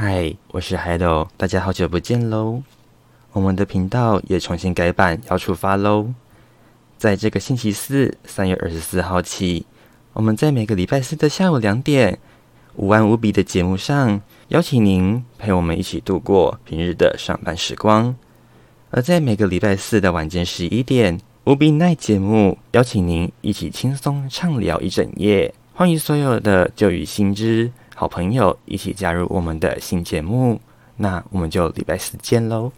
嗨，我是海斗，大家好久不见喽！我们的频道也重新改版，要出发喽！在这个星期四，三月二十四号起，我们在每个礼拜四的下午两点，五万无比的节目上，邀请您陪我们一起度过平日的上班时光；而在每个礼拜四的晚间十一点，无比奈节目，邀请您一起轻松畅聊一整夜。欢迎所有的旧与新知好朋友一起加入我们的新节目，那我们就礼拜四见喽。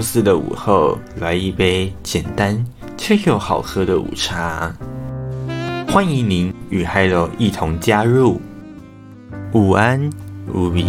周四的午后，来一杯简单却又好喝的午茶。欢迎您与 Hello 一同加入。午安，无比。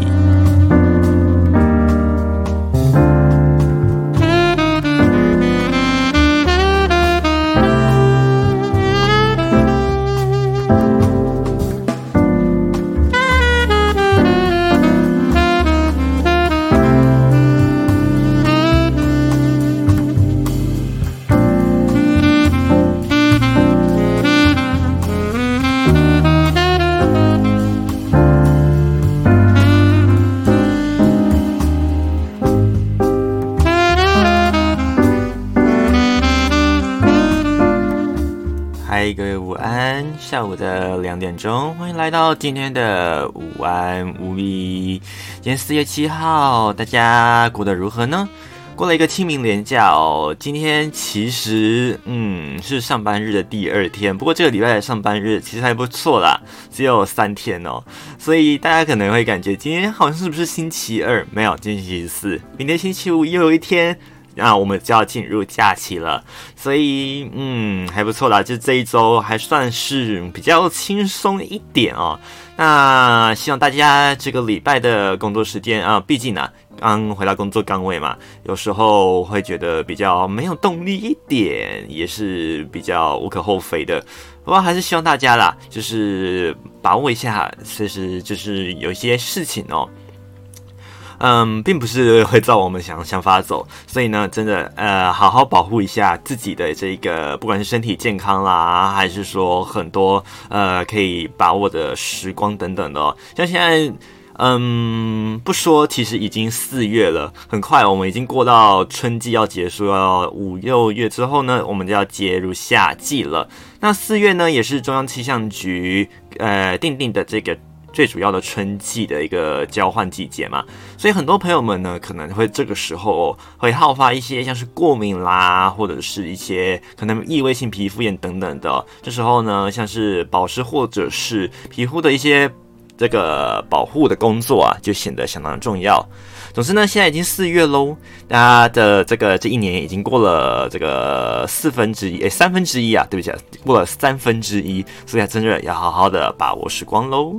下午的两点钟，欢迎来到今天的午安无比。今天四月七号，大家过得如何呢？过了一个清明连假哦。今天其实嗯是上班日的第二天，不过这个礼拜的上班日其实还不错啦，只有三天哦。所以大家可能会感觉今天好像是不是星期二？没有，今天星期四，明天星期五又有一天。那我们就要进入假期了，所以嗯还不错啦，就这一周还算是比较轻松一点哦。那希望大家这个礼拜的工作时间啊，毕竟呢刚回到工作岗位嘛，有时候会觉得比较没有动力一点，也是比较无可厚非的。不过还是希望大家啦，就是把握一下，其实就是有些事情哦。嗯，并不是会照我们想想法走，所以呢，真的呃，好好保护一下自己的这个，不管是身体健康啦，还是说很多呃可以把握的时光等等的。哦像现在，嗯，不说，其实已经四月了，很快我们已经过到春季要结束，要五六月之后呢，我们就要接入夏季了。那四月呢，也是中央气象局呃定定的这个。最主要的春季的一个交换季节嘛，所以很多朋友们呢，可能会这个时候会好发一些像是过敏啦，或者是一些可能异位性皮肤炎等等的。这时候呢，像是保湿或者是皮肤的一些这个保护的工作啊，就显得相当重要。总之呢，现在已经四月喽，大家的这个这一年已经过了这个四分之一，诶，三分之一啊，对不起，过了三分之一，所以真的要好好的把握时光喽。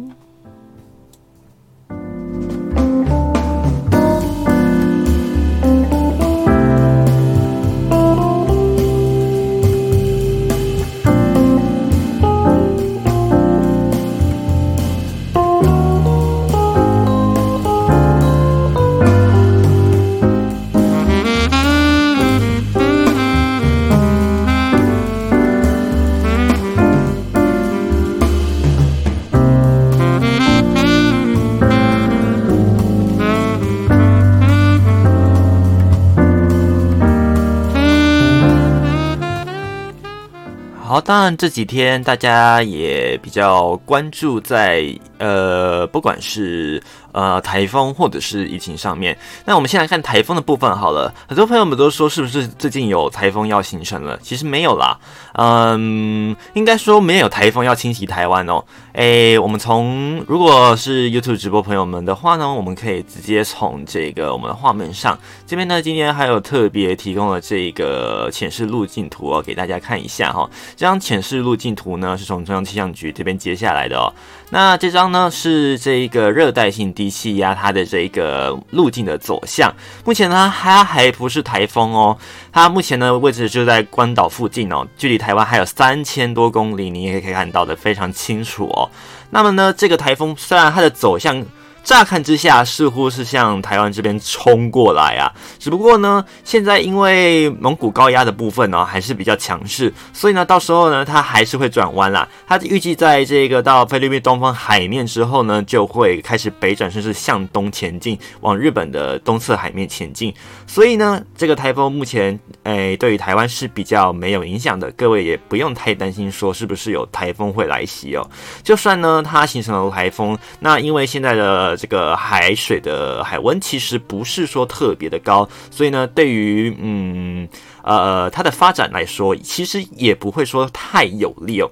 当然这几天大家也比较关注在呃，不管是。呃，台风或者是疫情上面，那我们先来看台风的部分好了。很多朋友们都说，是不是最近有台风要形成了？其实没有啦，嗯，应该说没有台风要侵袭台湾哦。诶，我们从如果是 YouTube 直播朋友们的话呢，我们可以直接从这个我们的画面上这边呢，今天还有特别提供了这个浅视路径图哦，给大家看一下哈。这张浅视路径图呢，是从中央气象局这边接下来的哦。那这张呢是这一个热带性低气压它的这一个路径的走向。目前呢它还不是台风哦，它目前呢位置就在关岛附近哦，距离台湾还有三千多公里，你也可以看到的非常清楚哦。那么呢这个台风虽然它的走向。乍看之下，似乎是向台湾这边冲过来啊，只不过呢，现在因为蒙古高压的部分呢还是比较强势，所以呢，到时候呢，它还是会转弯啦。它预计在这个到菲律宾东方海面之后呢，就会开始北转，甚至向东前进，往日本的东侧海面前进。所以呢，这个台风目前诶，对于台湾是比较没有影响的，各位也不用太担心说是不是有台风会来袭哦。就算呢，它形成了台风，那因为现在的这个海水的海温其实不是说特别的高，所以呢，对于嗯呃它的发展来说，其实也不会说太有利哦。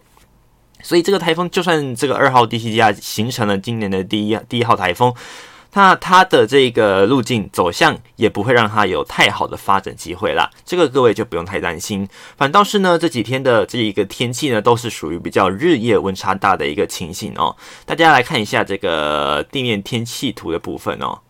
所以这个台风，就算这个二号低气压形成了今年的第一第一号台风。那它的这个路径走向也不会让它有太好的发展机会啦，这个各位就不用太担心。反倒是呢，这几天的这一个天气呢，都是属于比较日夜温差大的一个情形哦。大家来看一下这个地面天气图的部分哦。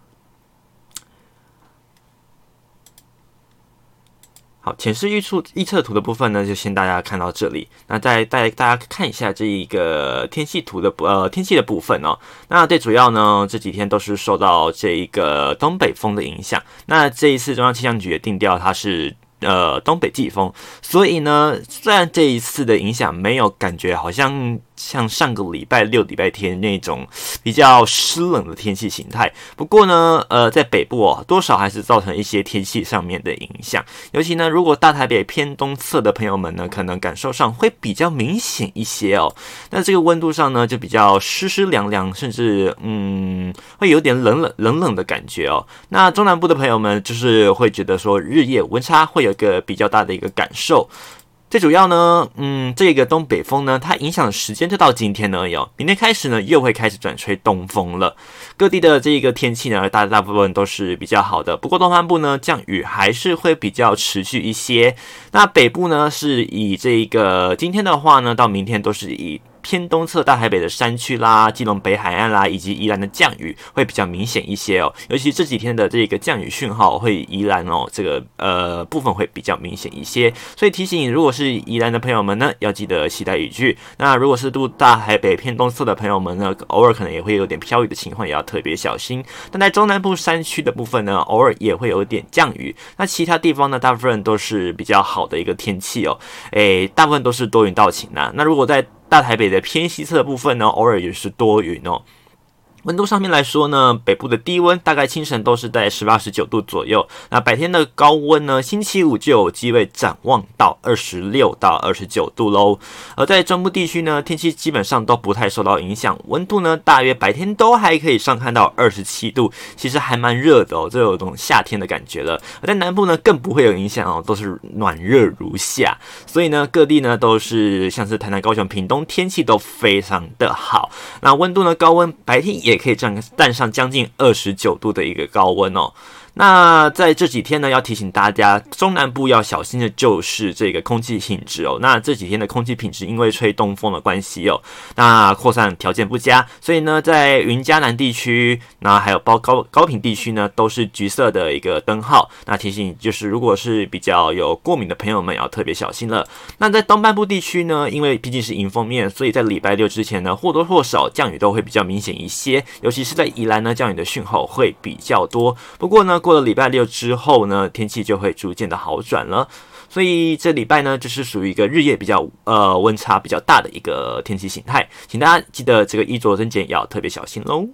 好，浅视预测预测图的部分呢，就先大家看到这里。那再带大家看一下这一个天气图的呃天气的部分哦。那最主要呢，这几天都是受到这一个东北风的影响。那这一次中央气象局也定调它是。呃，东北季风，所以呢，虽然这一次的影响没有感觉，好像像上个礼拜六、礼拜天那种比较湿冷的天气形态，不过呢，呃，在北部哦，多少还是造成一些天气上面的影响。尤其呢，如果大台北偏东侧的朋友们呢，可能感受上会比较明显一些哦。那这个温度上呢，就比较湿湿凉凉，甚至嗯，会有点冷冷冷冷的感觉哦。那中南部的朋友们，就是会觉得说日夜温差会有。一个比较大的一个感受，最主要呢，嗯，这个东北风呢，它影响的时间就到今天而已。明天开始呢，又会开始转吹东风了。各地的这个天气呢，大大部分都是比较好的。不过东南部呢，降雨还是会比较持续一些。那北部呢，是以这个今天的话呢，到明天都是以。偏东侧大台北的山区啦，基隆北海岸啦，以及宜兰的降雨会比较明显一些哦。尤其这几天的这个降雨讯号会宜兰哦，这个呃部分会比较明显一些。所以提醒，如果是宜兰的朋友们呢，要记得携带雨具。那如果是住大台北偏东侧的朋友们呢，偶尔可能也会有点飘雨的情况，也要特别小心。但在中南部山区的部分呢，偶尔也会有点降雨。那其他地方呢，大部分都是比较好的一个天气哦。诶，大部分都是多云到晴呐。那如果在大台北的偏西侧部分呢，偶尔也是多云哦。温度上面来说呢，北部的低温大概清晨都是在十八十九度左右。那白天的高温呢，星期五就有机会展望到二十六到二十九度喽。而在中部地区呢，天气基本上都不太受到影响，温度呢大约白天都还可以上看到二十七度，其实还蛮热的哦，就有种夏天的感觉了。而在南部呢，更不会有影响哦，都是暖热如夏。所以呢，各地呢都是像是台南、高雄、屏东，天气都非常的好。那温度呢，高温白天也。也可以站站上将近二十九度的一个高温哦。那在这几天呢，要提醒大家，中南部要小心的就是这个空气品质哦。那这几天的空气品质，因为吹东风的关系哦，那扩散条件不佳，所以呢，在云嘉南地区，那还有包高高频地区呢，都是橘色的一个灯号。那提醒就是，如果是比较有过敏的朋友们，要特别小心了。那在东半部地区呢，因为毕竟是迎风面，所以在礼拜六之前呢，或多或少降雨都会比较明显一些，尤其是在宜兰呢，降雨的讯号会比较多。不过呢，过了礼拜六之后呢，天气就会逐渐的好转了。所以这礼拜呢，就是属于一个日夜比较呃温差比较大的一个天气形态，请大家记得这个衣着增减要特别小心喽。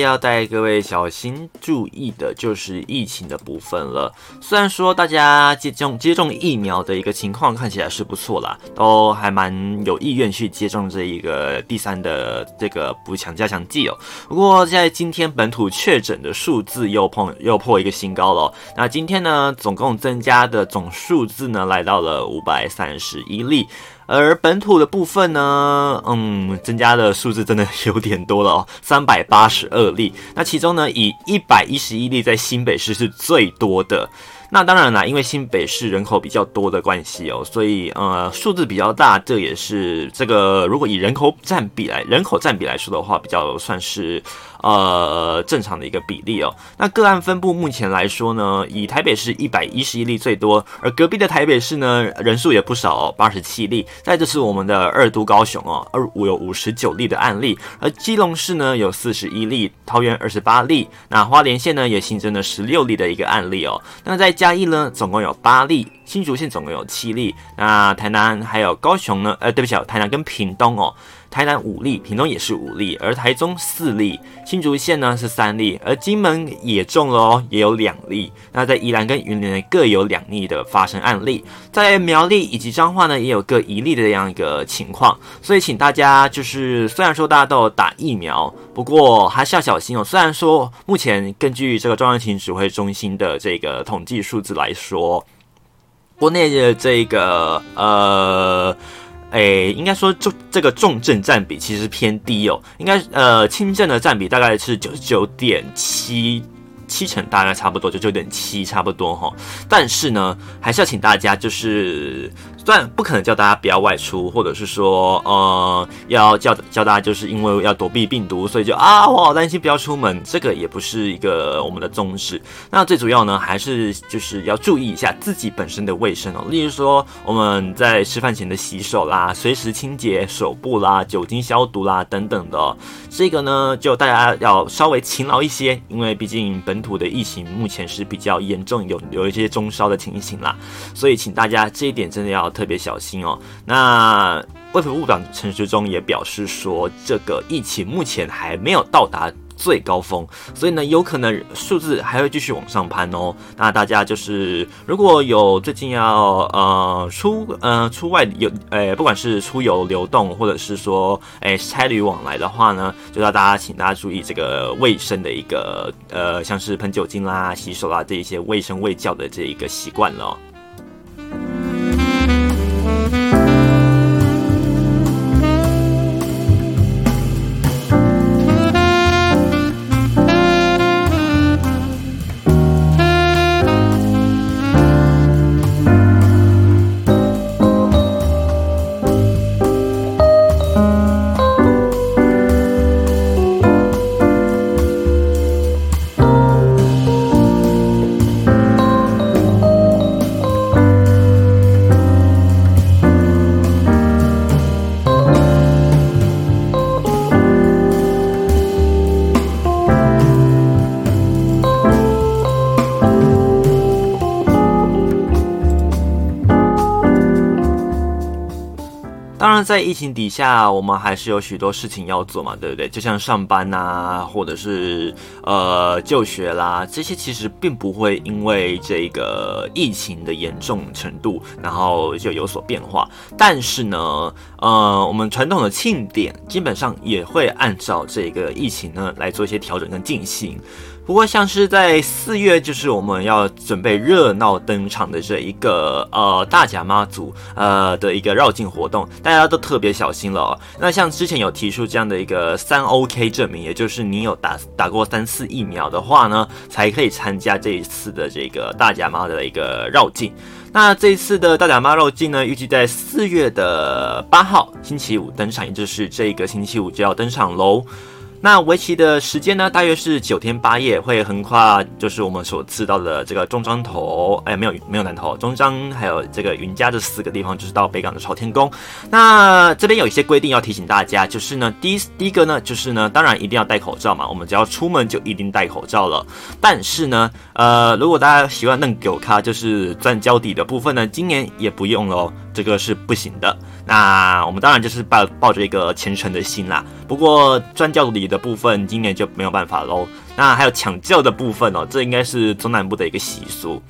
要带各位小心注意的就是疫情的部分了。虽然说大家接种接种疫苗的一个情况看起来是不错啦，都还蛮有意愿去接种这一个第三的这个补强加强剂哦。不过在今天本土确诊的数字又碰又破一个新高了。那今天呢，总共增加的总数字呢，来到了五百三十一例。而本土的部分呢，嗯，增加的数字真的有点多了哦，三百八十二例。那其中呢，以一百一十一例在新北市是最多的。那当然啦，因为新北市人口比较多的关系哦，所以呃数字比较大，这也是这个如果以人口占比来人口占比来说的话，比较算是。呃，正常的一个比例哦。那个案分布目前来说呢，以台北市一百一十一例最多，而隔壁的台北市呢，人数也不少哦，八十七例。再就是我们的二都高雄哦，二五有五十九例的案例，而基隆市呢有四十一例，桃园二十八例，那花莲县呢也新增了十六例的一个案例哦。那在嘉义呢，总共有八例，新竹县总共有七例，那台南还有高雄呢，呃，对不起，台南跟屏东哦。台南五例，屏东也是五例，而台中四例，新竹县呢是三例，而金门也中了哦，也有两例。那在宜兰跟云林各有两例的发生案例，在苗栗以及彰化呢也有各一例的这样一个情况。所以请大家就是，虽然说大家都有打疫苗，不过还是要小心哦。虽然说目前根据这个中央情指挥中心的这个统计数字来说，国内的这个呃。诶，应该说重这个重症占比其实偏低哦，应该呃轻症的占比大概是九十九点七七成，大概差不多九九点七差不多哈。但是呢，还是要请大家就是。虽然不可能叫大家不要外出，或者是说，呃，要叫叫大家就是因为要躲避病毒，所以就啊，我好担心不要出门。这个也不是一个我们的宗旨。那最主要呢，还是就是要注意一下自己本身的卫生哦。例如说，我们在吃饭前的洗手啦，随时清洁手部啦，酒精消毒啦等等的。这个呢，就大家要稍微勤劳一些，因为毕竟本土的疫情目前是比较严重，有有一些中烧的情形啦。所以请大家这一点真的要。特别小心哦。那卫福部长陈时中也表示说，这个疫情目前还没有到达最高峰，所以呢，有可能数字还会继续往上攀哦。那大家就是如果有最近要呃出呃出外游，诶，不管是出游流动，或者是说诶差旅往来的话呢，就要大家请大家注意这个卫生的一个呃，像是喷酒精啦、洗手啦这一些卫生卫教的这一个习惯了。在疫情底下，我们还是有许多事情要做嘛，对不对？就像上班呐，或者是呃就学啦，这些其实并不会因为这个疫情的严重程度，然后就有所变化。但是呢，呃，我们传统的庆典基本上也会按照这个疫情呢来做一些调整跟进行。不过，像是在四月，就是我们要准备热闹登场的这一个呃大甲妈祖呃的一个绕境活动，大家都特别小心了。哦那像之前有提出这样的一个三 OK 证明，也就是你有打打过三次疫苗的话呢，才可以参加这一次的这个大甲妈的一个绕境。那这一次的大甲妈绕境呢，预计在四月的八号星期五登场，也就是这个星期五就要登场喽。那围棋的时间呢，大约是九天八夜，会横跨就是我们所知道的这个中章头，哎，没有没有南头，中章还有这个云家这四个地方，就是到北港的朝天宫。那这边有一些规定要提醒大家，就是呢，第一第一个呢，就是呢，当然一定要戴口罩嘛，我们只要出门就一定戴口罩了。但是呢，呃，如果大家喜欢弄狗咖，就是钻胶底的部分呢，今年也不用喽。这个是不行的，那我们当然就是抱抱着一个虔诚的心啦。不过专教礼的部分今年就没有办法喽。那还有抢教的部分哦，这应该是中南部的一个习俗。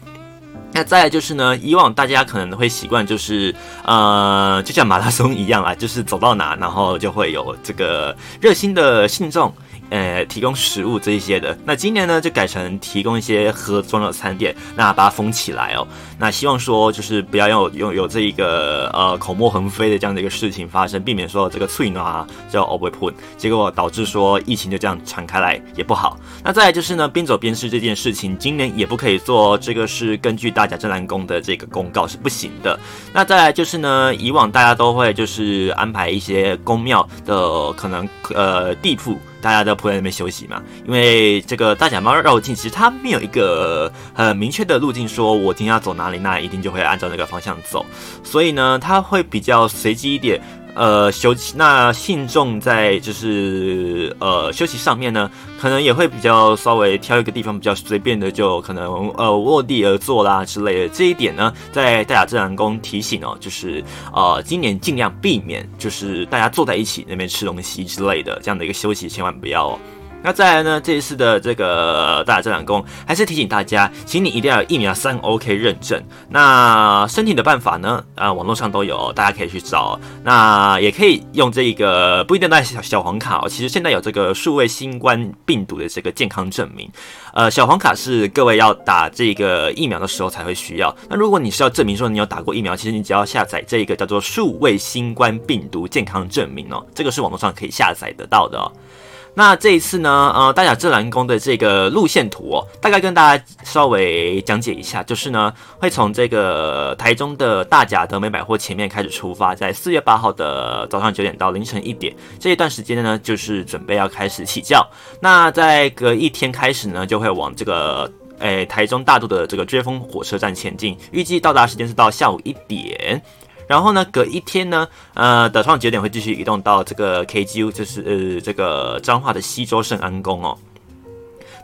那再来就是呢，以往大家可能会习惯就是呃，就像马拉松一样啊，就是走到哪，然后就会有这个热心的信众。呃，提供食物这一些的，那今年呢就改成提供一些盒装的餐点，那把它封起来哦。那希望说就是不要有有有这一个呃口沫横飞的这样的一个事情发生，避免说这个脆啊叫 overput，结果导致说疫情就这样传开来也不好。那再来就是呢，边走边吃这件事情，今年也不可以做，这个是根据大甲镇澜宫的这个公告是不行的。那再来就是呢，以往大家都会就是安排一些宫庙的可能呃地铺。大家都铺在那边休息嘛，因为这个大甲猫绕境，其实它没有一个很明确的路径，说我今天要走哪里，那一定就会按照那个方向走，所以呢，它会比较随机一点。呃，休息那信众在就是呃休息上面呢，可能也会比较稍微挑一个地方比较随便的，就可能呃卧地而坐啦之类的。这一点呢，在大雅自然宫提醒哦，就是呃今年尽量避免，就是大家坐在一起那边吃东西之类的这样的一个休息，千万不要哦。那再来呢？这一次的这个大展览工还是提醒大家，请你一定要有疫苗三 OK 认证。那申请的办法呢？啊，网络上都有，大家可以去找。那也可以用这个不一定带小小黄卡哦。其实现在有这个数位新冠病毒的这个健康证明。呃，小黄卡是各位要打这个疫苗的时候才会需要。那如果你是要证明说你有打过疫苗，其实你只要下载这个叫做数位新冠病毒健康证明哦，这个是网络上可以下载得到的哦。那这一次呢，呃，大甲镇澜宫的这个路线图哦，大概跟大家稍微讲解一下，就是呢，会从这个台中的大甲德美百货前面开始出发，在四月八号的早上九点到凌晨一点这一段时间呢，就是准备要开始起轿。那在隔一天开始呢，就会往这个诶台中大渡的这个追风火车站前进，预计到达时间是到下午一点。然后呢，隔一天呢，呃，早上九点会继续移动到这个 KGU，就是呃这个彰化的西周圣安宫哦。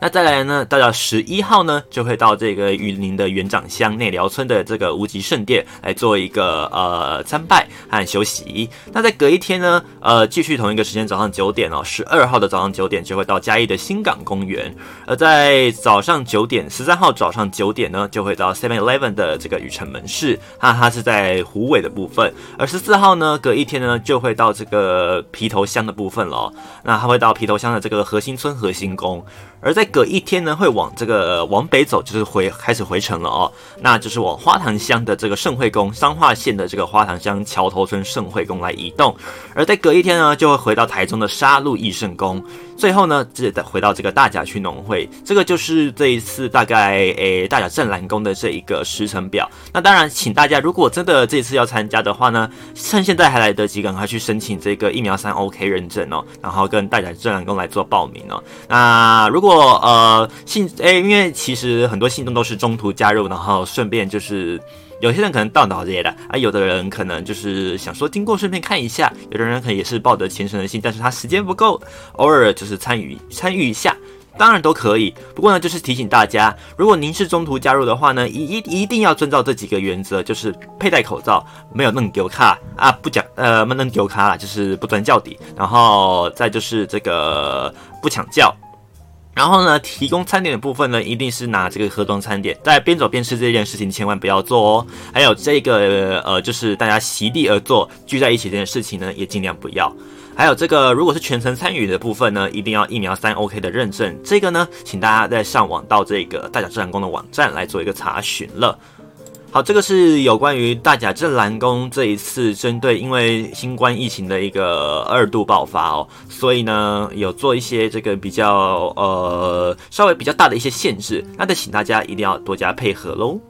那再来呢，到了十一号呢，就会到这个雨林的园长乡内寮村的这个无极圣殿来做一个呃参拜和休息。那在隔一天呢，呃，继续同一个时间，早上九点哦，十二号的早上九点就会到嘉义的新港公园。而在早上九点，十三号早上九点呢，就会到 Seven Eleven 的这个雨城门市，那，它是在湖尾的部分。而十四号呢，隔一天呢，就会到这个皮头乡的部分了。那它会到皮头乡的这个核心村核心宫。而在隔一天呢，会往这个往北走，就是回开始回城了哦，那就是往花塘乡的这个圣惠宫，彰化县的这个花塘乡桥头村圣惠宫来移动。而在隔一天呢，就会回到台中的沙鹿义圣宫。最后呢，再回到这个大甲区农会，这个就是这一次大概诶大甲镇澜宫的这一个时程表。那当然，请大家如果真的这次要参加的话呢，趁现在还来得及，赶快去申请这个疫苗三 OK 认证哦，然后跟大甲镇澜宫来做报名哦。那如果呃信诶，因为其实很多信众都是中途加入，然后顺便就是。有些人可能到脑这些的啊，有的人可能就是想说经过顺便看一下，有的人可能也是抱着虔诚的心，但是他时间不够，偶尔就是参与参与一下。当然都可以。不过呢，就是提醒大家，如果您是中途加入的话呢，一一一定要遵照这几个原则，就是佩戴口罩，没有弄丢卡啊，不讲呃，没弄丢卡啦，就是不钻教底，然后再就是这个不抢教。然后呢，提供餐点的部分呢，一定是拿这个盒装餐点，在边走边吃这件事情千万不要做哦。还有这个呃，就是大家席地而坐聚在一起这件事情呢，也尽量不要。还有这个，如果是全程参与的部分呢，一定要疫苗三 OK 的认证。这个呢，请大家在上网到这个大甲自然宫的网站来做一个查询了。好，这个是有关于大甲镇澜宫这一次针对因为新冠疫情的一个二度爆发哦，所以呢有做一些这个比较呃稍微比较大的一些限制，那得请大家一定要多加配合喽。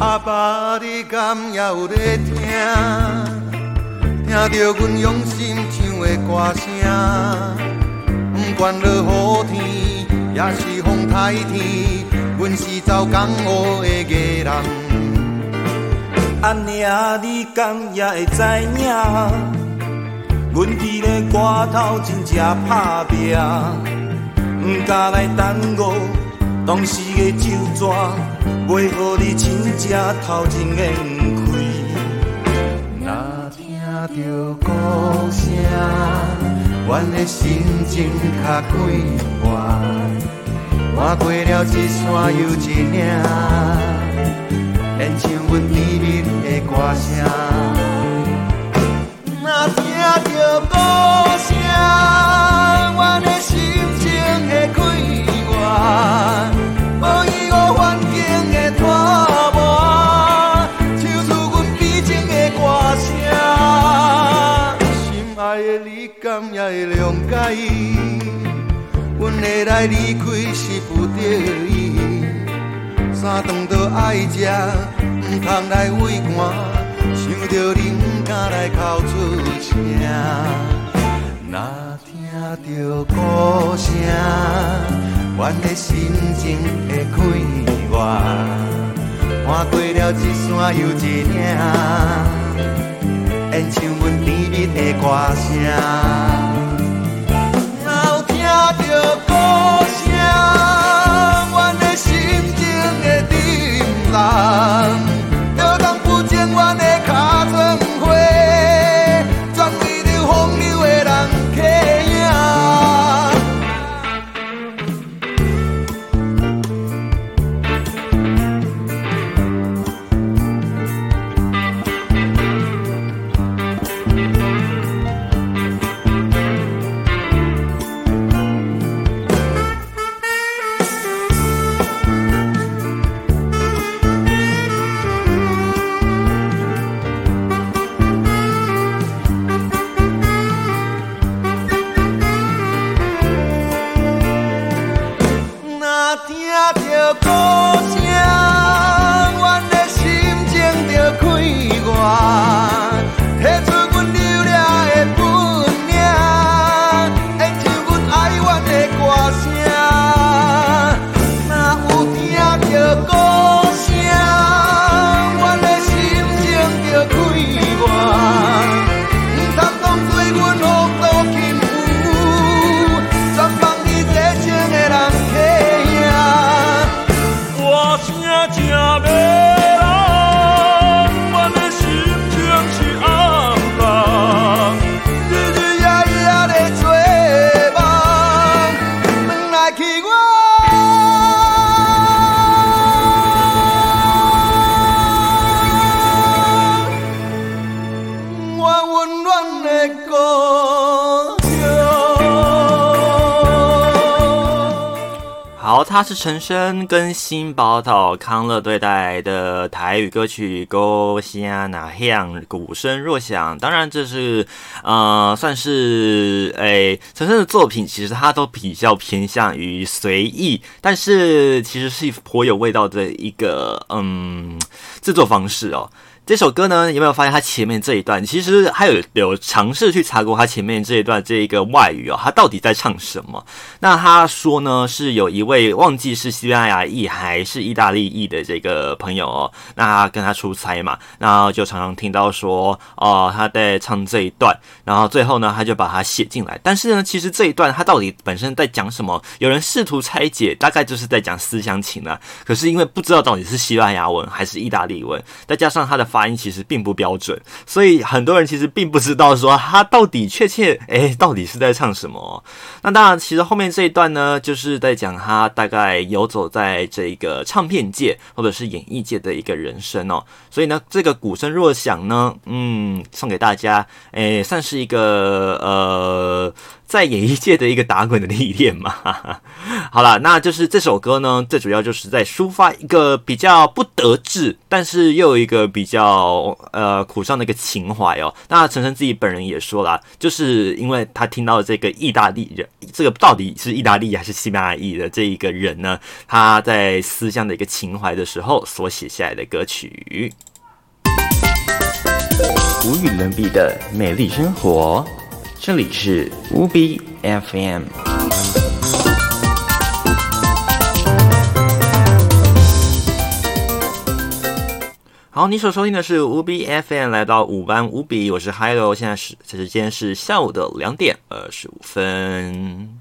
阿爸，你敢也有在听？听着阮用心唱的歌声，不管落雨天，也是风台天，阮是走江湖的艺人。阿娘，你敢也会知影？阮伫咧歌头真正打拼，不敢来耽误当时的酒桌，袂予你真正头前烟开。听着歌声，阮的心情较快活，换过了一山又一岭，连成阮甜蜜的歌声。听着歌声，离开是不得已，三顿都爱食，唔通来为寒。想着你，不敢来哭出声。若听着歌声，阮的心情会快活。看过了一山又一岭，演唱阮甜蜜的歌声。若听着歌声，阮的心情会沉重。好，他是陈升跟新宝岛康乐对台的台语歌曲《故乡那乡》，鼓声若响。当然，这是呃，算是诶，陈升的作品，其实他都比较偏向于随意，但是其实是颇有味道的一个嗯制作方式哦。这首歌呢，有没有发现它前面这一段？其实还有有尝试去查过它前面这一段这一个外语哦，它到底在唱什么？那他说呢，是有一位忘记是西班牙裔还是意大利裔的这个朋友哦，那跟他出差嘛，然后就常常听到说哦他在唱这一段，然后最后呢他就把它写进来。但是呢，其实这一段他到底本身在讲什么？有人试图拆解，大概就是在讲思乡情啊。可是因为不知道到底是西班牙文还是意大利文，再加上他的。发音其实并不标准，所以很多人其实并不知道说他到底确切诶到底是在唱什么。那当然，其实后面这一段呢，就是在讲他大概游走在这个唱片界或者是演艺界的一个人生哦。所以呢，这个鼓声若响呢，嗯，送给大家，诶，算是一个呃。在演艺界的一个打滚的历练嘛，好了，那就是这首歌呢，最主要就是在抒发一个比较不得志，但是又有一个比较呃苦上的一个情怀哦。那陈升自己本人也说了，就是因为他听到这个意大利人，这个到底是意大利还是西班牙裔的这一个人呢？他在思乡的一个情怀的时候所写下来的歌曲，无与伦比的美丽生活。这里是五比 FM。好，你所收听的是五比 FM，来到五班五比，我是 Hello，现在是时间是下午的两点二十五分。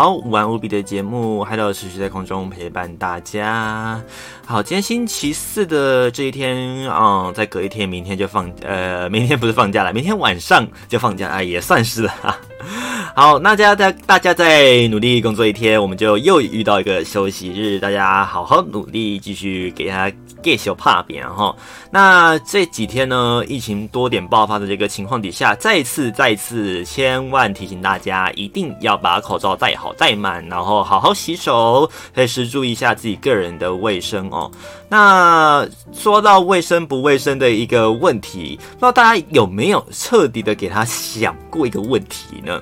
好玩无比的节目，还有持续在空中陪伴大家。好，今天星期四的这一天，嗯，再隔一天，明天就放，呃，明天不是放假了，明天晚上就放假啊，也算是了。好，那大家在大家在努力工作一天，我们就又遇到一个休息日，大家好好努力，继续给他。get 小怕扁哈，那这几天呢，疫情多点爆发的这个情况底下，再次再次千万提醒大家，一定要把口罩戴好戴满，然后好好洗手，随时注意一下自己个人的卫生哦。那说到卫生不卫生的一个问题，不知道大家有没有彻底的给他想过一个问题呢？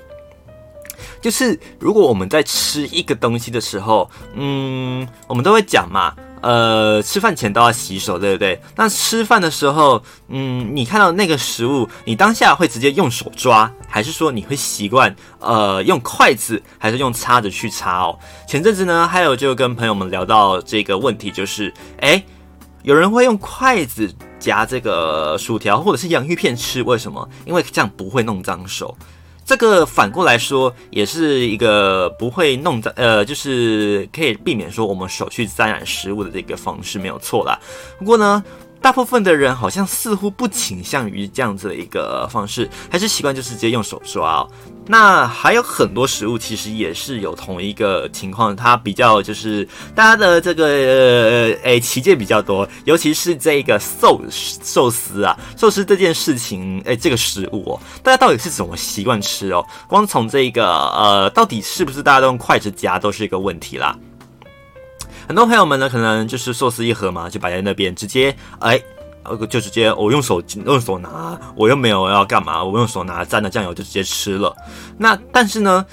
就是如果我们在吃一个东西的时候，嗯，我们都会讲嘛。呃，吃饭前都要洗手，对不对？那吃饭的时候，嗯，你看到那个食物，你当下会直接用手抓，还是说你会习惯呃用筷子，还是用叉子去插哦？前阵子呢，还有就跟朋友们聊到这个问题，就是，哎，有人会用筷子夹这个薯条或者是洋芋片吃，为什么？因为这样不会弄脏手。这个反过来说，也是一个不会弄脏，呃，就是可以避免说我们手去沾染食物的这个方式，没有错啦。不过呢。大部分的人好像似乎不倾向于这样子的一个方式，还是习惯就是直接用手抓。那还有很多食物其实也是有同一个情况，它比较就是大家的这个诶旗舰比较多，尤其是这个寿寿司啊，寿司这件事情，诶，这个食物哦，大家到底是怎么习惯吃哦？光从这个呃，到底是不是大家都用筷子夹都是一个问题啦。很多朋友们呢，可能就是寿司一盒嘛，就摆在那边，直接哎，就直接我用手用手拿，我又没有要干嘛，我用手拿沾了酱油就直接吃了。那但是呢？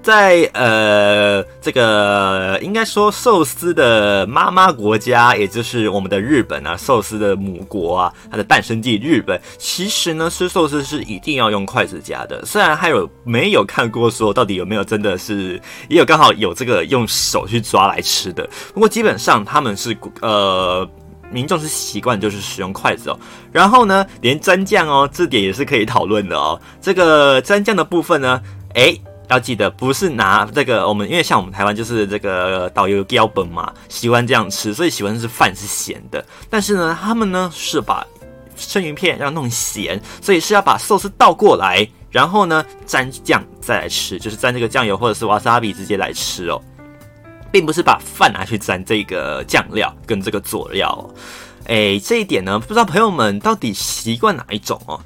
在呃，这个应该说寿司的妈妈国家，也就是我们的日本啊，寿司的母国啊，它的诞生地日本，其实呢吃寿司是一定要用筷子夹的。虽然还有没有看过说到底有没有真的是，也有刚好有这个用手去抓来吃的。不过基本上他们是呃，民众是习惯就是使用筷子哦。然后呢，连蘸酱哦，这点也是可以讨论的哦。这个蘸酱的部分呢，诶。要记得，不是拿这个我们，因为像我们台湾就是这个导游标本嘛，喜欢这样吃，所以喜欢是饭是咸的。但是呢，他们呢是把生鱼片要弄咸，所以是要把寿司倒过来，然后呢沾酱再来吃，就是沾这个酱油或者是瓦萨比直接来吃哦，并不是把饭拿去沾这个酱料跟这个佐料。哎，这一点呢，不知道朋友们到底习惯哪一种哦？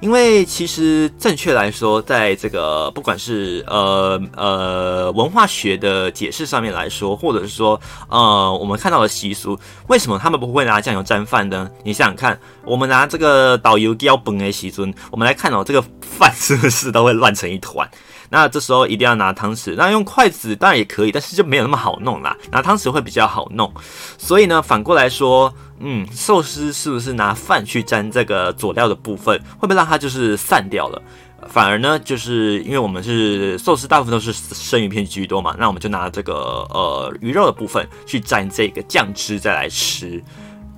因为其实正确来说，在这个不管是呃呃文化学的解释上面来说，或者是说呃我们看到的习俗，为什么他们不会拿酱油沾饭呢？你想想看，我们拿这个导游标本的习尊，我们来看哦，这个饭是不是都会乱成一团？那这时候一定要拿汤匙，那用筷子当然也可以，但是就没有那么好弄啦。拿汤匙会比较好弄，所以呢，反过来说，嗯，寿司是不是拿饭去沾这个佐料的部分，会不会让它就是散掉了？反而呢，就是因为我们是寿司，大部分都是生鱼片居多嘛，那我们就拿这个呃鱼肉的部分去沾这个酱汁再来吃。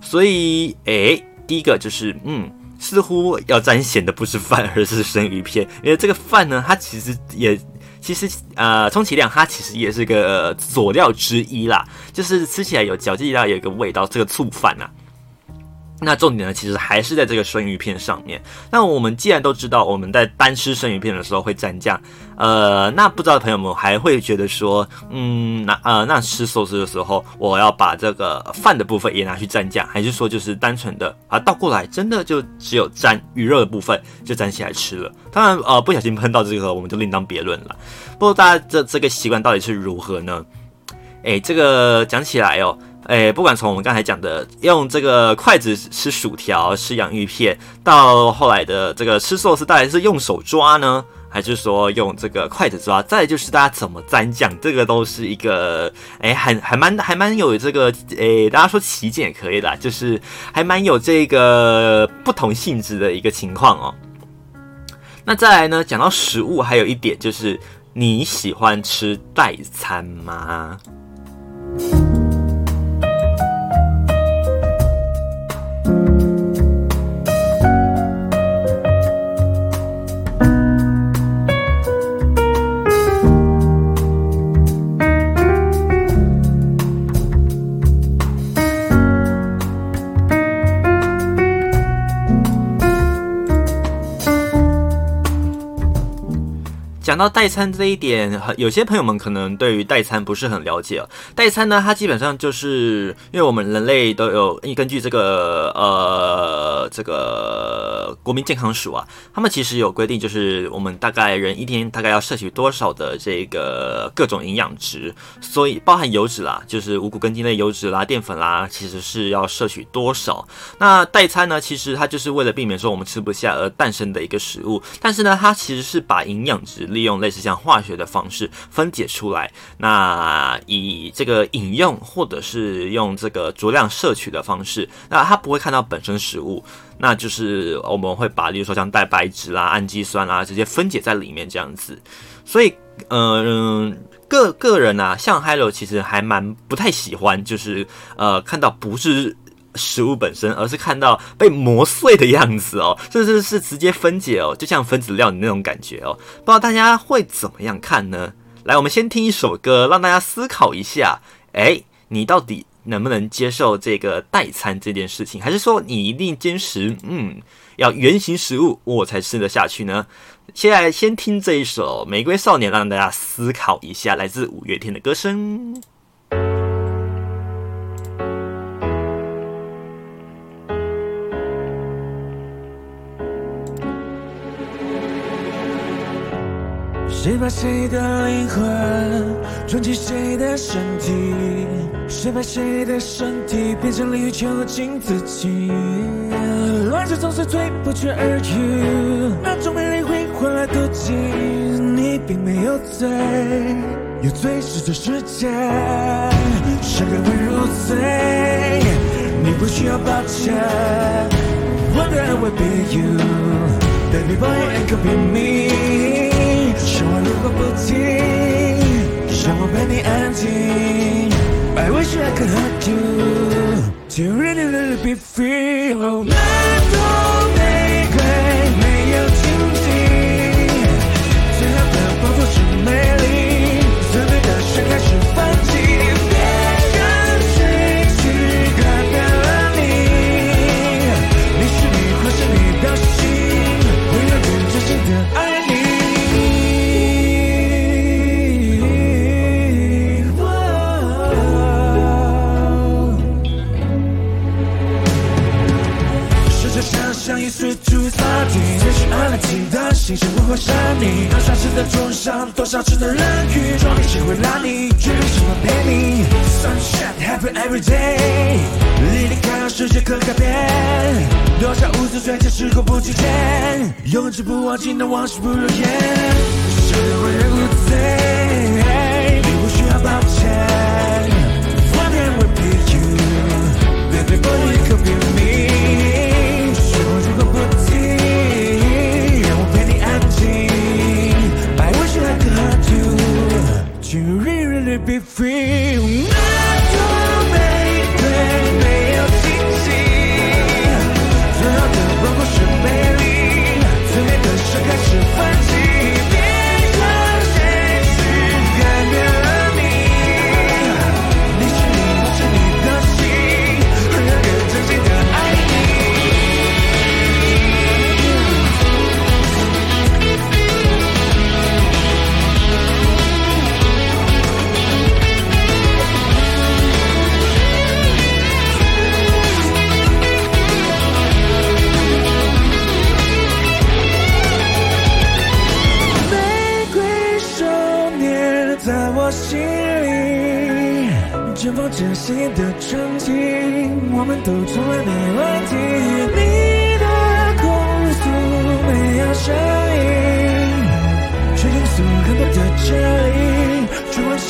所以，诶，第一个就是嗯。似乎要沾咸的不是饭，而是生鱼片。因为这个饭呢，它其实也，其实呃，充其量它其实也是个佐料之一啦，就是吃起来有嚼劲到有一个味道，这个醋饭呐。那重点呢，其实还是在这个生鱼片上面。那我们既然都知道，我们在单吃生鱼片的时候会蘸酱，呃，那不知道朋友们还会觉得说，嗯，那呃，那吃寿司的时候，我要把这个饭的部分也拿去蘸酱，还是说就是单纯的啊倒过来，真的就只有蘸鱼肉的部分就蘸起来吃了？当然，呃，不小心喷到这个，我们就另当别论了。不过大家这这个习惯到底是如何呢？哎，这个讲起来哦。哎，不管从我们刚才讲的用这个筷子吃薯条、吃洋芋片，到后来的这个吃寿司，到底是用手抓呢，还是说用这个筷子抓？再就是大家怎么蘸酱，这个都是一个哎，还还蛮还蛮有这个哎，大家说起见也可以啦，就是还蛮有这个不同性质的一个情况哦。那再来呢，讲到食物，还有一点就是你喜欢吃代餐吗？讲到代餐这一点，有些朋友们可能对于代餐不是很了解。代餐呢，它基本上就是因为我们人类都有根据这个呃这个国民健康署啊，他们其实有规定，就是我们大概人一天大概要摄取多少的这个各种营养值，所以包含油脂啦，就是五谷根茎类油脂啦、淀粉啦，其实是要摄取多少。那代餐呢，其实它就是为了避免说我们吃不下而诞生的一个食物，但是呢，它其实是把营养值。利用类似像化学的方式分解出来，那以这个饮用或者是用这个足量摄取的方式，那它不会看到本身食物，那就是我们会把，例如说像蛋白质啦、氨基酸啦，直接分解在里面这样子。所以，嗯，个个人啊，像 Hello 其实还蛮不太喜欢，就是呃看到不是。食物本身，而是看到被磨碎的样子哦，甚至是直接分解哦，就像分子料理那种感觉哦。不知道大家会怎么样看呢？来，我们先听一首歌，让大家思考一下。哎，你到底能不能接受这个代餐这件事情？还是说你一定坚持，嗯，要原形食物我才吃得下去呢？现在先听这一首《玫瑰少年》，让大家思考一下，来自五月天的歌声。谁把谁的灵魂装进谁的身体？谁把谁的身体变成鲤鱼囚禁自己？乱世总是最不缺耳语，那种美丽会换来妒忌。你并没有罪，有罪是这世界，伤感会入罪。你不需要抱歉，What I will be you, baby boy, it could be me。我不停，让我陪你安静。I wish I could hug you, to really really be free. Oh, 那朵玫瑰没有荆棘，最好的报复是美丽，every day，离离开让世界可改变。多少无知追加时过不期见，永志不忘记那往事不如烟。谁为人无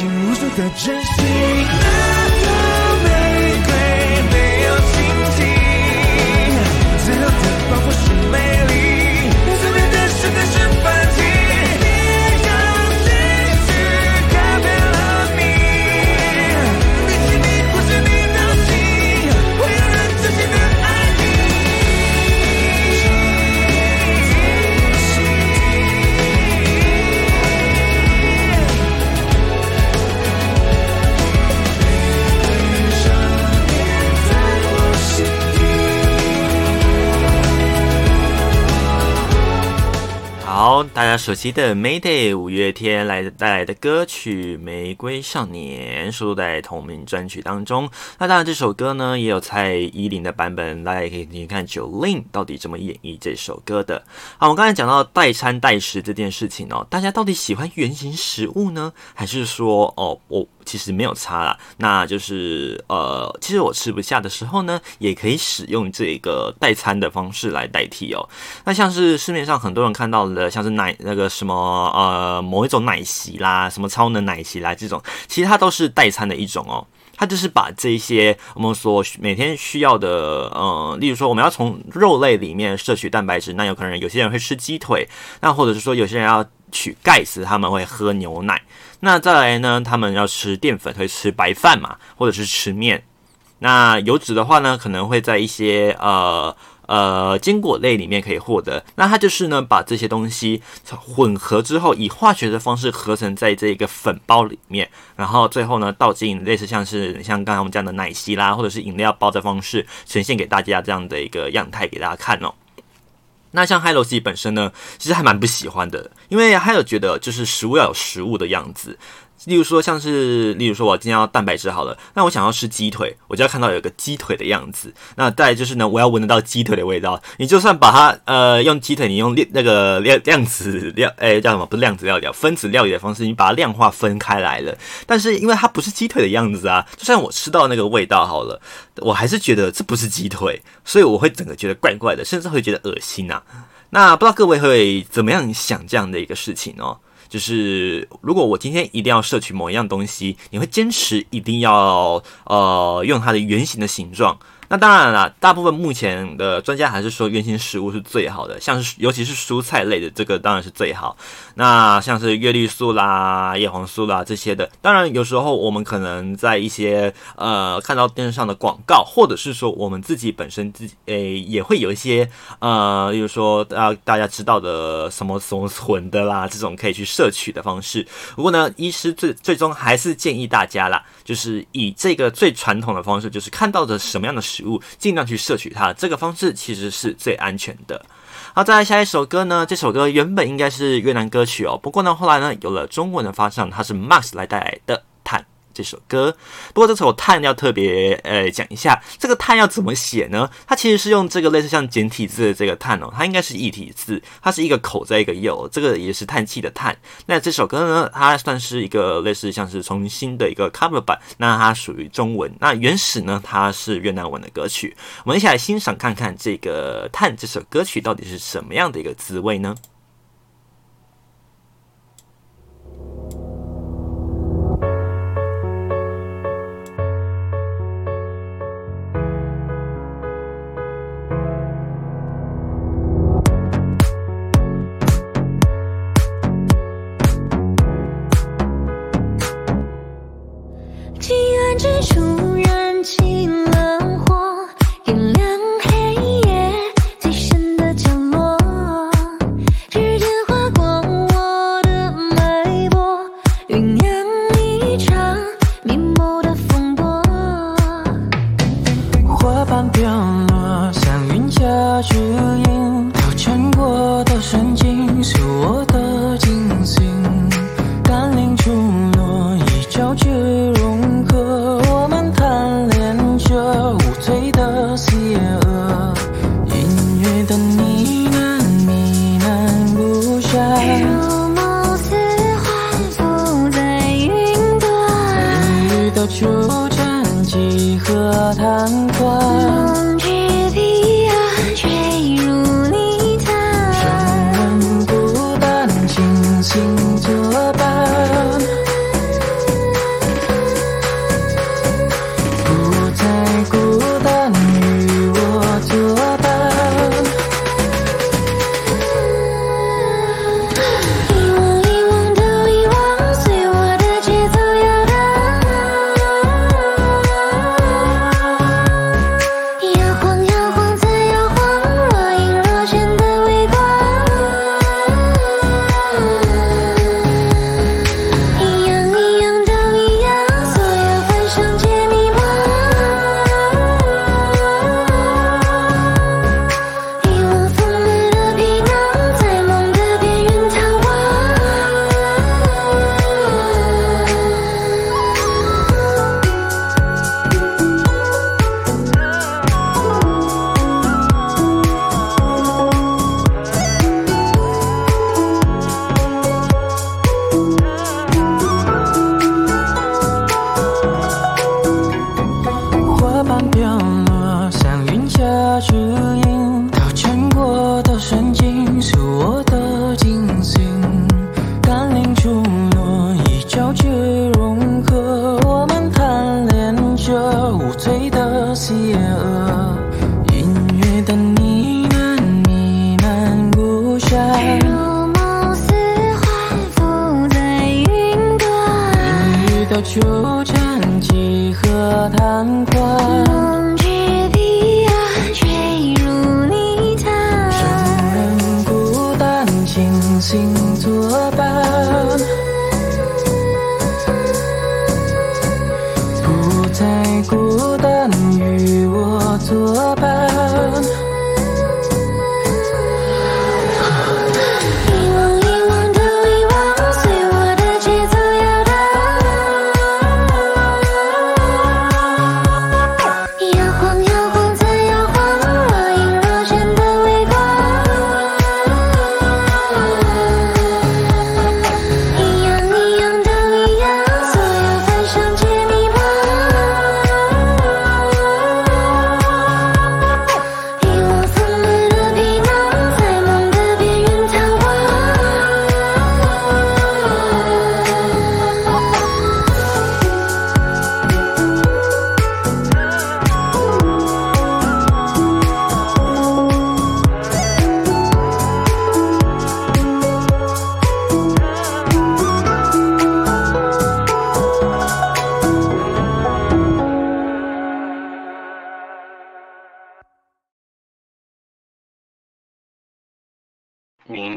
无数的真心。熟悉的 Mayday 五月天来带来的歌曲《玫瑰少年》收录在同名专辑当中。那当然，这首歌呢也有蔡依林的版本，大家也可以听听看九令到底怎么演绎这首歌的。好，我刚才讲到代餐代食这件事情哦，大家到底喜欢圆形食物呢，还是说哦我其实没有差啦？那就是呃，其实我吃不下的时候呢，也可以使用这个代餐的方式来代替哦。那像是市面上很多人看到的，像是奶那个什么呃某一种奶昔啦，什么超能奶昔啦这种，其实它都是代餐的一种哦。它就是把这些我们所每天需要的，呃，例如说我们要从肉类里面摄取蛋白质，那有可能有些人会吃鸡腿，那或者是说有些人要取钙质，他们会喝牛奶。那再来呢，他们要吃淀粉，会吃白饭嘛，或者是吃面。那油脂的话呢，可能会在一些呃呃坚果类里面可以获得。那它就是呢，把这些东西混合之后，以化学的方式合成在这个粉包里面，然后最后呢倒进类似像是像刚才我们讲的奶昔啦，或者是饮料包的方式呈现给大家这样的一个样态给大家看哦。那像 Hello 自己本身呢，其实还蛮不喜欢的，因为 Hello 觉得就是食物要有食物的样子。例如说，像是例如说，我今天要蛋白质好了，那我想要吃鸡腿，我就要看到有个鸡腿的样子。那再就是呢，我要闻得到鸡腿的味道。你就算把它呃用鸡腿，你用那个量量子量诶叫什么？不是量子料理，分子料理的方式，你把它量化分开来了。但是因为它不是鸡腿的样子啊，就算我吃到那个味道好了，我还是觉得这不是鸡腿，所以我会整个觉得怪怪的，甚至会觉得恶心啊。那不知道各位会怎么样想这样的一个事情哦？就是如果我今天一定要摄取某一样东西，你会坚持一定要呃用它的圆形的形状。那当然了，大部分目前的专家还是说原形食物是最好的，像是尤其是蔬菜类的，这个当然是最好。那像是叶绿素啦、叶黄素啦这些的，当然有时候我们可能在一些呃看到电视上的广告，或者是说我们自己本身自己诶也会有一些呃，比如说大大家知道的什么什么混的啦，这种可以去摄取的方式。不过呢，医师最最终还是建议大家啦，就是以这个最传统的方式，就是看到的什么样的食物，尽量去摄取它。这个方式其实是最安全的。好，再来下一首歌呢？这首歌原本应该是越南歌曲哦，不过呢，后来呢有了中文的发唱，它是 Max 来带来的。这首歌，不过这首叹要特别呃讲一下，这个叹要怎么写呢？它其实是用这个类似像简体字的这个叹哦，它应该是一体字，它是一个口在一个右，这个也是叹气的叹。那这首歌呢，它算是一个类似像是重新的一个 cover 版，那它属于中文，那原始呢它是越南文的歌曲。我们一起来欣赏看看这个叹这首歌曲到底是什么样的一个滋味呢？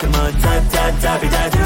come on, tap, tap, tap it, tap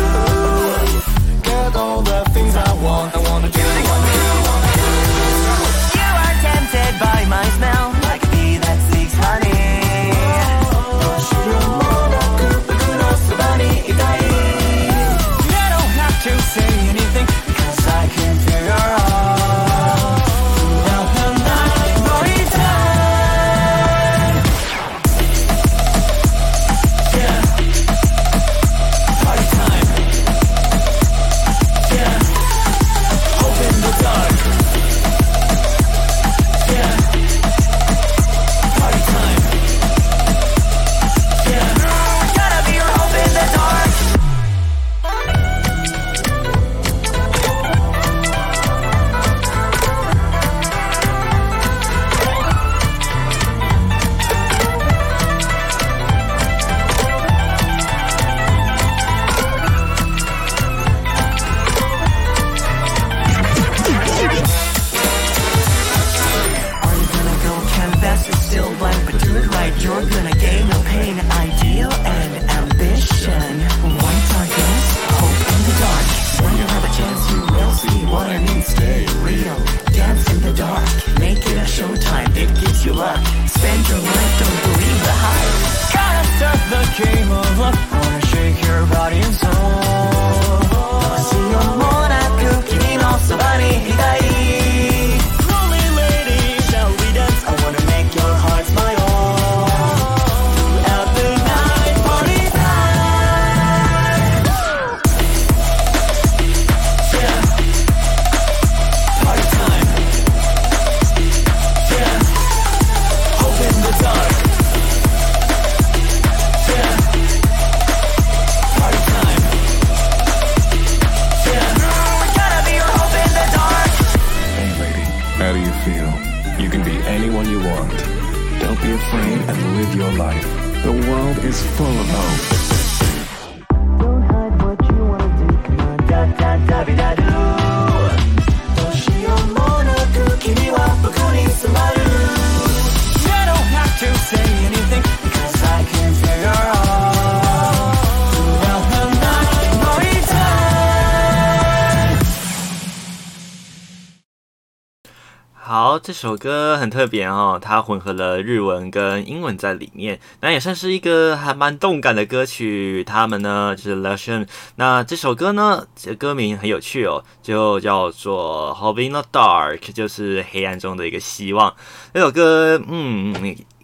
这首歌很特别哦，它混合了日文跟英文在里面，那也算是一个还蛮动感的歌曲。他们呢就是 l e s i o n 那这首歌呢，这歌名很有趣哦，就叫做 h o b in the Dark，就是黑暗中的一个希望。那首歌，嗯，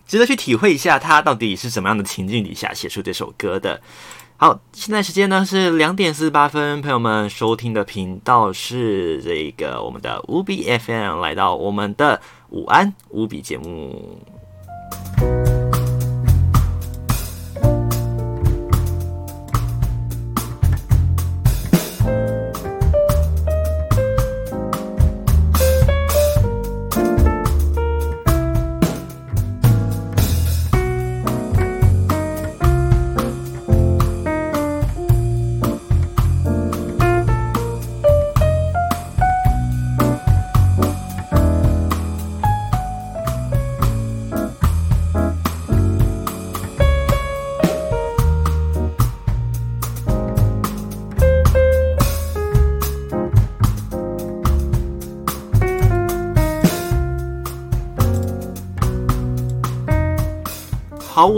值得去体会一下，它到底是什么样的情境底下写出这首歌的。好，现在时间呢是两点四十八分，朋友们收听的频道是这个我们的五笔 FM，来到我们的午安五笔节目。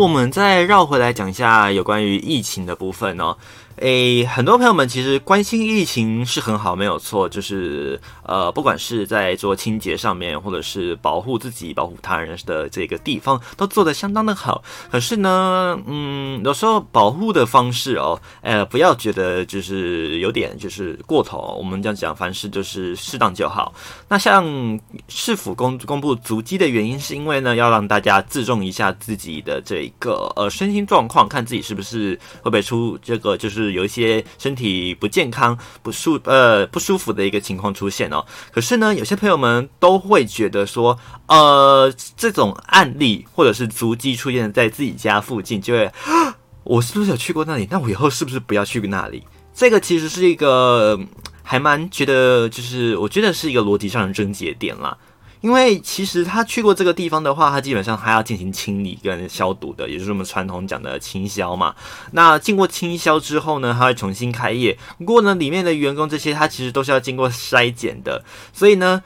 我们再绕回来讲一下有关于疫情的部分哦。诶，很多朋友们其实关心疫情是很好，没有错，就是呃，不管是在做清洁上面，或者是保护自己、保护他人的这个地方，都做得相当的好。可是呢，嗯，有时候保护的方式哦，呃，不要觉得就是有点就是过头。我们这样讲，凡事就是适当就好。那像市府公公布足迹的原因，是因为呢，要让大家自重一下自己的这个呃身心状况，看自己是不是会不会出这个就是有一些身体不健康、不舒呃不舒服的一个情况出现哦。可是呢，有些朋友们都会觉得说，呃，这种案例或者是足迹出现在自己家附近，就会我是不是有去过那里？那我以后是不是不要去那里？这个其实是一个还蛮觉得，就是我觉得是一个逻辑上的症结点啦。因为其实他去过这个地方的话，他基本上还要进行清理跟消毒的，也就是我们传统讲的清消嘛。那经过清消之后呢，他会重新开业。不过呢，里面的员工这些，他其实都是要经过筛检的。所以呢，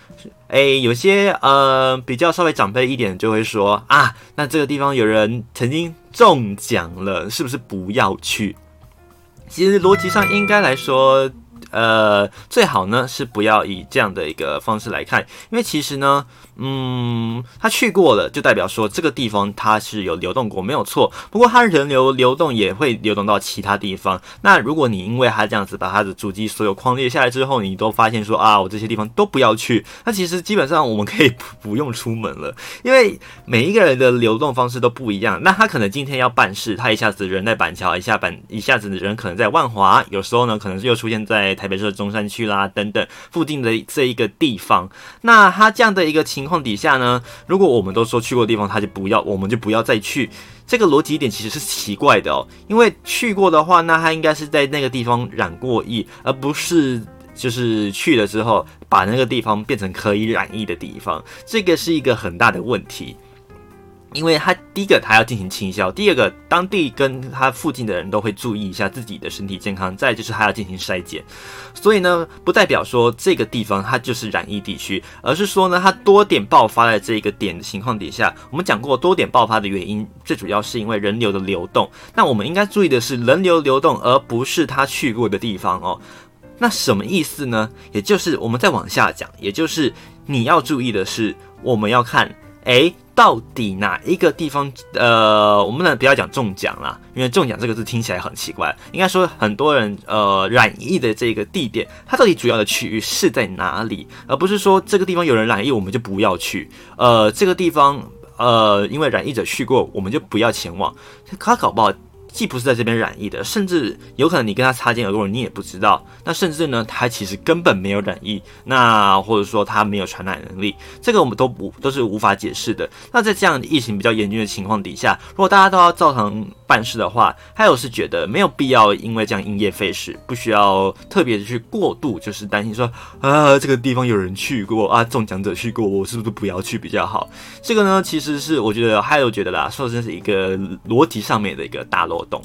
诶，有些呃比较稍微长辈一点就会说啊，那这个地方有人曾经中奖了，是不是不要去？其实逻辑上应该来说。呃，最好呢是不要以这样的一个方式来看，因为其实呢，嗯，他去过了，就代表说这个地方它是有流动过，没有错。不过他人流流动也会流动到其他地方。那如果你因为他这样子把他的主机所有框列下来之后，你都发现说啊，我这些地方都不要去，那其实基本上我们可以不用出门了，因为每一个人的流动方式都不一样。那他可能今天要办事，他一下子人在板桥，一下板一下子人可能在万华，有时候呢可能又出现在。台北市的中山区啦，等等附近的这一个地方，那他这样的一个情况底下呢，如果我们都说去过地方，他就不要，我们就不要再去。这个逻辑点其实是奇怪的哦，因为去过的话，那他应该是在那个地方染过疫，而不是就是去了之后把那个地方变成可以染疫的地方，这个是一个很大的问题。因为他第一个他要进行清消，第二个当地跟他附近的人都会注意一下自己的身体健康，再就是他要进行筛检，所以呢，不代表说这个地方它就是染疫地区，而是说呢，它多点爆发在这个点的情况底下，我们讲过多点爆发的原因，最主要是因为人流的流动。那我们应该注意的是人流流动，而不是他去过的地方哦。那什么意思呢？也就是我们再往下讲，也就是你要注意的是，我们要看，诶。到底哪一个地方？呃，我们呢不要讲中奖啦，因为中奖这个字听起来很奇怪。应该说，很多人呃染疫的这个地点，它到底主要的区域是在哪里？而不是说这个地方有人染疫，我们就不要去。呃，这个地方呃，因为染疫者去过，我们就不要前往。他搞不好。既不是在这边染疫的，甚至有可能你跟他擦肩而过，你也不知道。那甚至呢，他其实根本没有染疫，那或者说他没有传染能力，这个我们都不都是无法解释的。那在这样疫情比较严峻的情况底下，如果大家都要照常办事的话，还有是觉得没有必要因为这样因噎废食，不需要特别的去过度，就是担心说啊这个地方有人去过啊中奖者去过，我是不是不要去比较好？这个呢，其实是我觉得还有觉得啦，说真是一个逻辑上面的一个大漏。洞。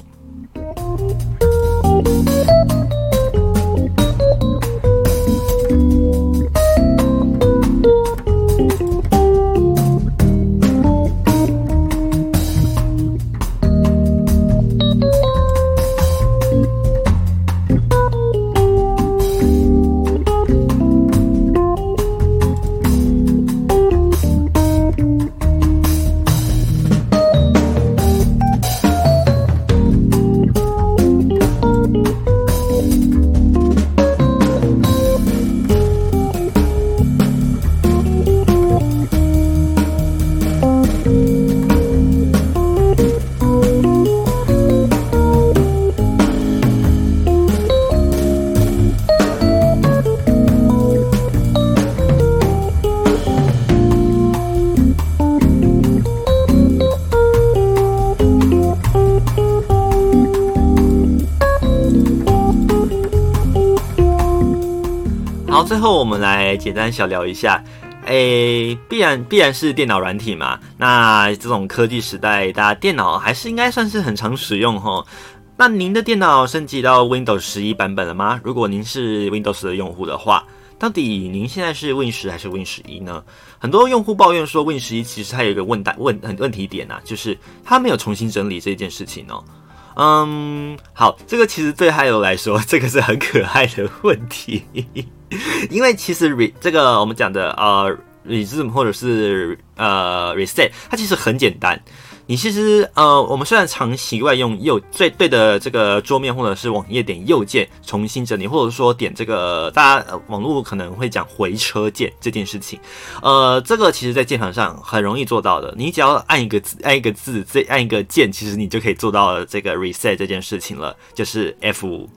简单小聊一下。诶，必然必然是电脑软体嘛。那这种科技时代，大家电脑还是应该算是很常使用吼。那您的电脑升级到 Windows 十一版本了吗？如果您是 Windows 的用户的话，到底您现在是 Win 十还是 Win 十一呢？很多用户抱怨说，Win 十一其实它有一个问答问很问题点啊，就是它没有重新整理这件事情哦。嗯，好，这个其实对还有来说，这个是很可爱的问题，因为其实 re 这个我们讲的呃 resume 或者是呃 reset，它其实很简单。你其实呃，我们虽然常习惯用右最对的这个桌面或者是网页点右键重新整理，或者说点这个大家网络可能会讲回车键这件事情，呃，这个其实在键盘上很容易做到的。你只要按一个字，按一个字，再按一个键，其实你就可以做到这个 reset 这件事情了，就是 F 五。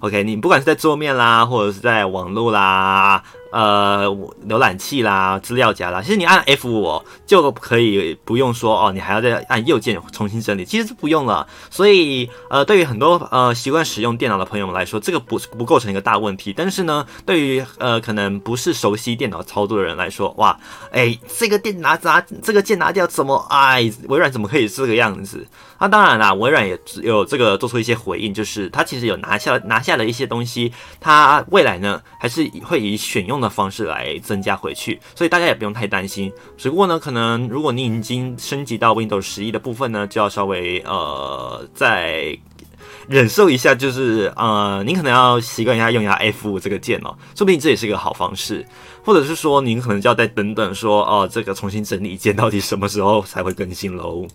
OK，你不管是在桌面啦，或者是在网络啦。呃，浏览器啦，资料夹啦，其实你按 F 五就可以不用说哦，你还要再按右键重新整理，其实是不用了。所以呃，对于很多呃习惯使用电脑的朋友们来说，这个不不构成一个大问题。但是呢，对于呃可能不是熟悉电脑操作的人来说，哇，哎，这个电拿拿这个键拿掉怎么？哎，微软怎么可以这个样子？那当然啦，微软也有这个做出一些回应，就是它其实有拿下拿下了一些东西，它未来呢还是会以选用。的方式来增加回去，所以大家也不用太担心。只不过呢，可能如果你已经升级到 Windows 十一的部分呢，就要稍微呃再忍受一下，就是呃，您可能要习惯一下用一下 F 五这个键哦，说不定这也是一个好方式。或者是说，您可能就要再等等，说哦，这个重新整理键到底什么时候才会更新喽？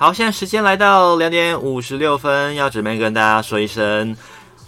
好，现在时间来到两点五十六分，要准备跟大家说一声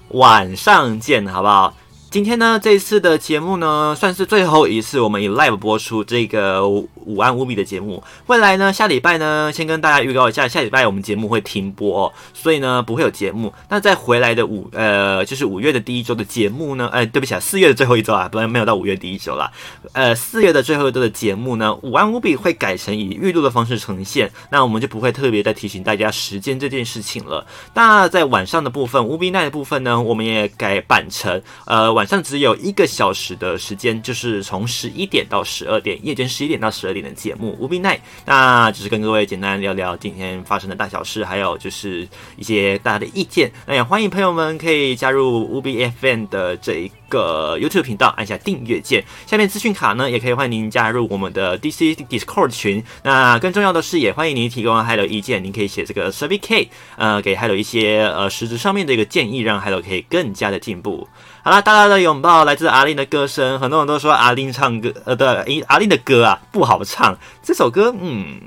晚上见，好不好？今天呢，这一次的节目呢，算是最后一次我们以 live 播出这个五安五比的节目。未来呢，下礼拜呢，先跟大家预告一下，下礼拜我们节目会停播，所以呢，不会有节目。那再回来的五呃，就是五月的第一周的节目呢，哎，对不起啊，四月的最后一周啊，不然没有到五月第一周啦。呃，四月的最后一周的节目呢，五安五比会改成以预录的方式呈现，那我们就不会特别再提醒大家时间这件事情了。那在晚上的部分，五比奈的部分呢，我们也改版成呃。晚上只有一个小时的时间，就是从十一点到十二点，夜间十一点到十二点的节目《无边奈》，那就是跟各位简单聊聊今天发生的大小事，还有就是一些大家的意见。那也欢迎朋友们可以加入无边 FM 的这一个 YouTube 频道，按下订阅键。下面资讯卡呢，也可以欢迎您加入我们的 DC Discord 群。那更重要的是，也欢迎您提供 Hello 意见，您可以写这个 Survey K，呃，给 Hello 一些呃实质上面的一个建议，让 Hello 可以更加的进步。好了，大大的拥抱来自阿令的歌声。很多人都说阿令唱歌，呃，对，阿令的歌啊不好唱。这首歌，嗯，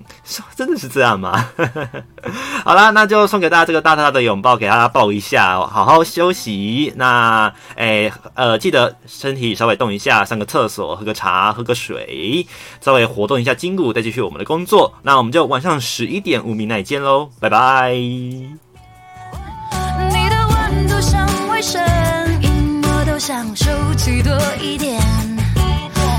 真的是这样吗？好啦，那就送给大家这个大大的拥抱，给大家抱一下，好好休息。那，哎，呃，记得身体稍微动一下，上个厕所，喝个茶，喝个水，稍微活动一下筋骨，再继续我们的工作。那我们就晚上十一点五米内见喽，拜拜。想收集多一点，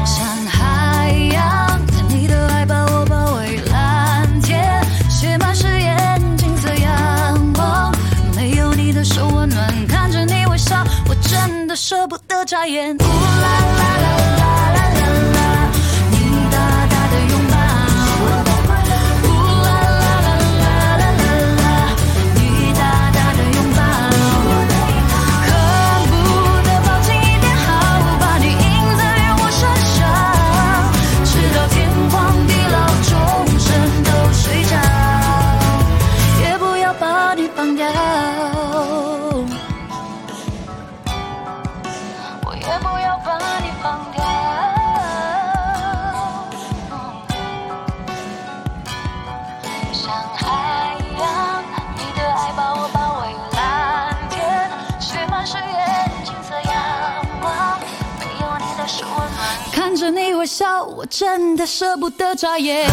像海洋，你的爱把我包围蓝天，写满誓言，金色阳光，没有你的手温暖，看着你微笑，我真的舍不得眨眼。啦啦啦啦我真的舍不得眨眼。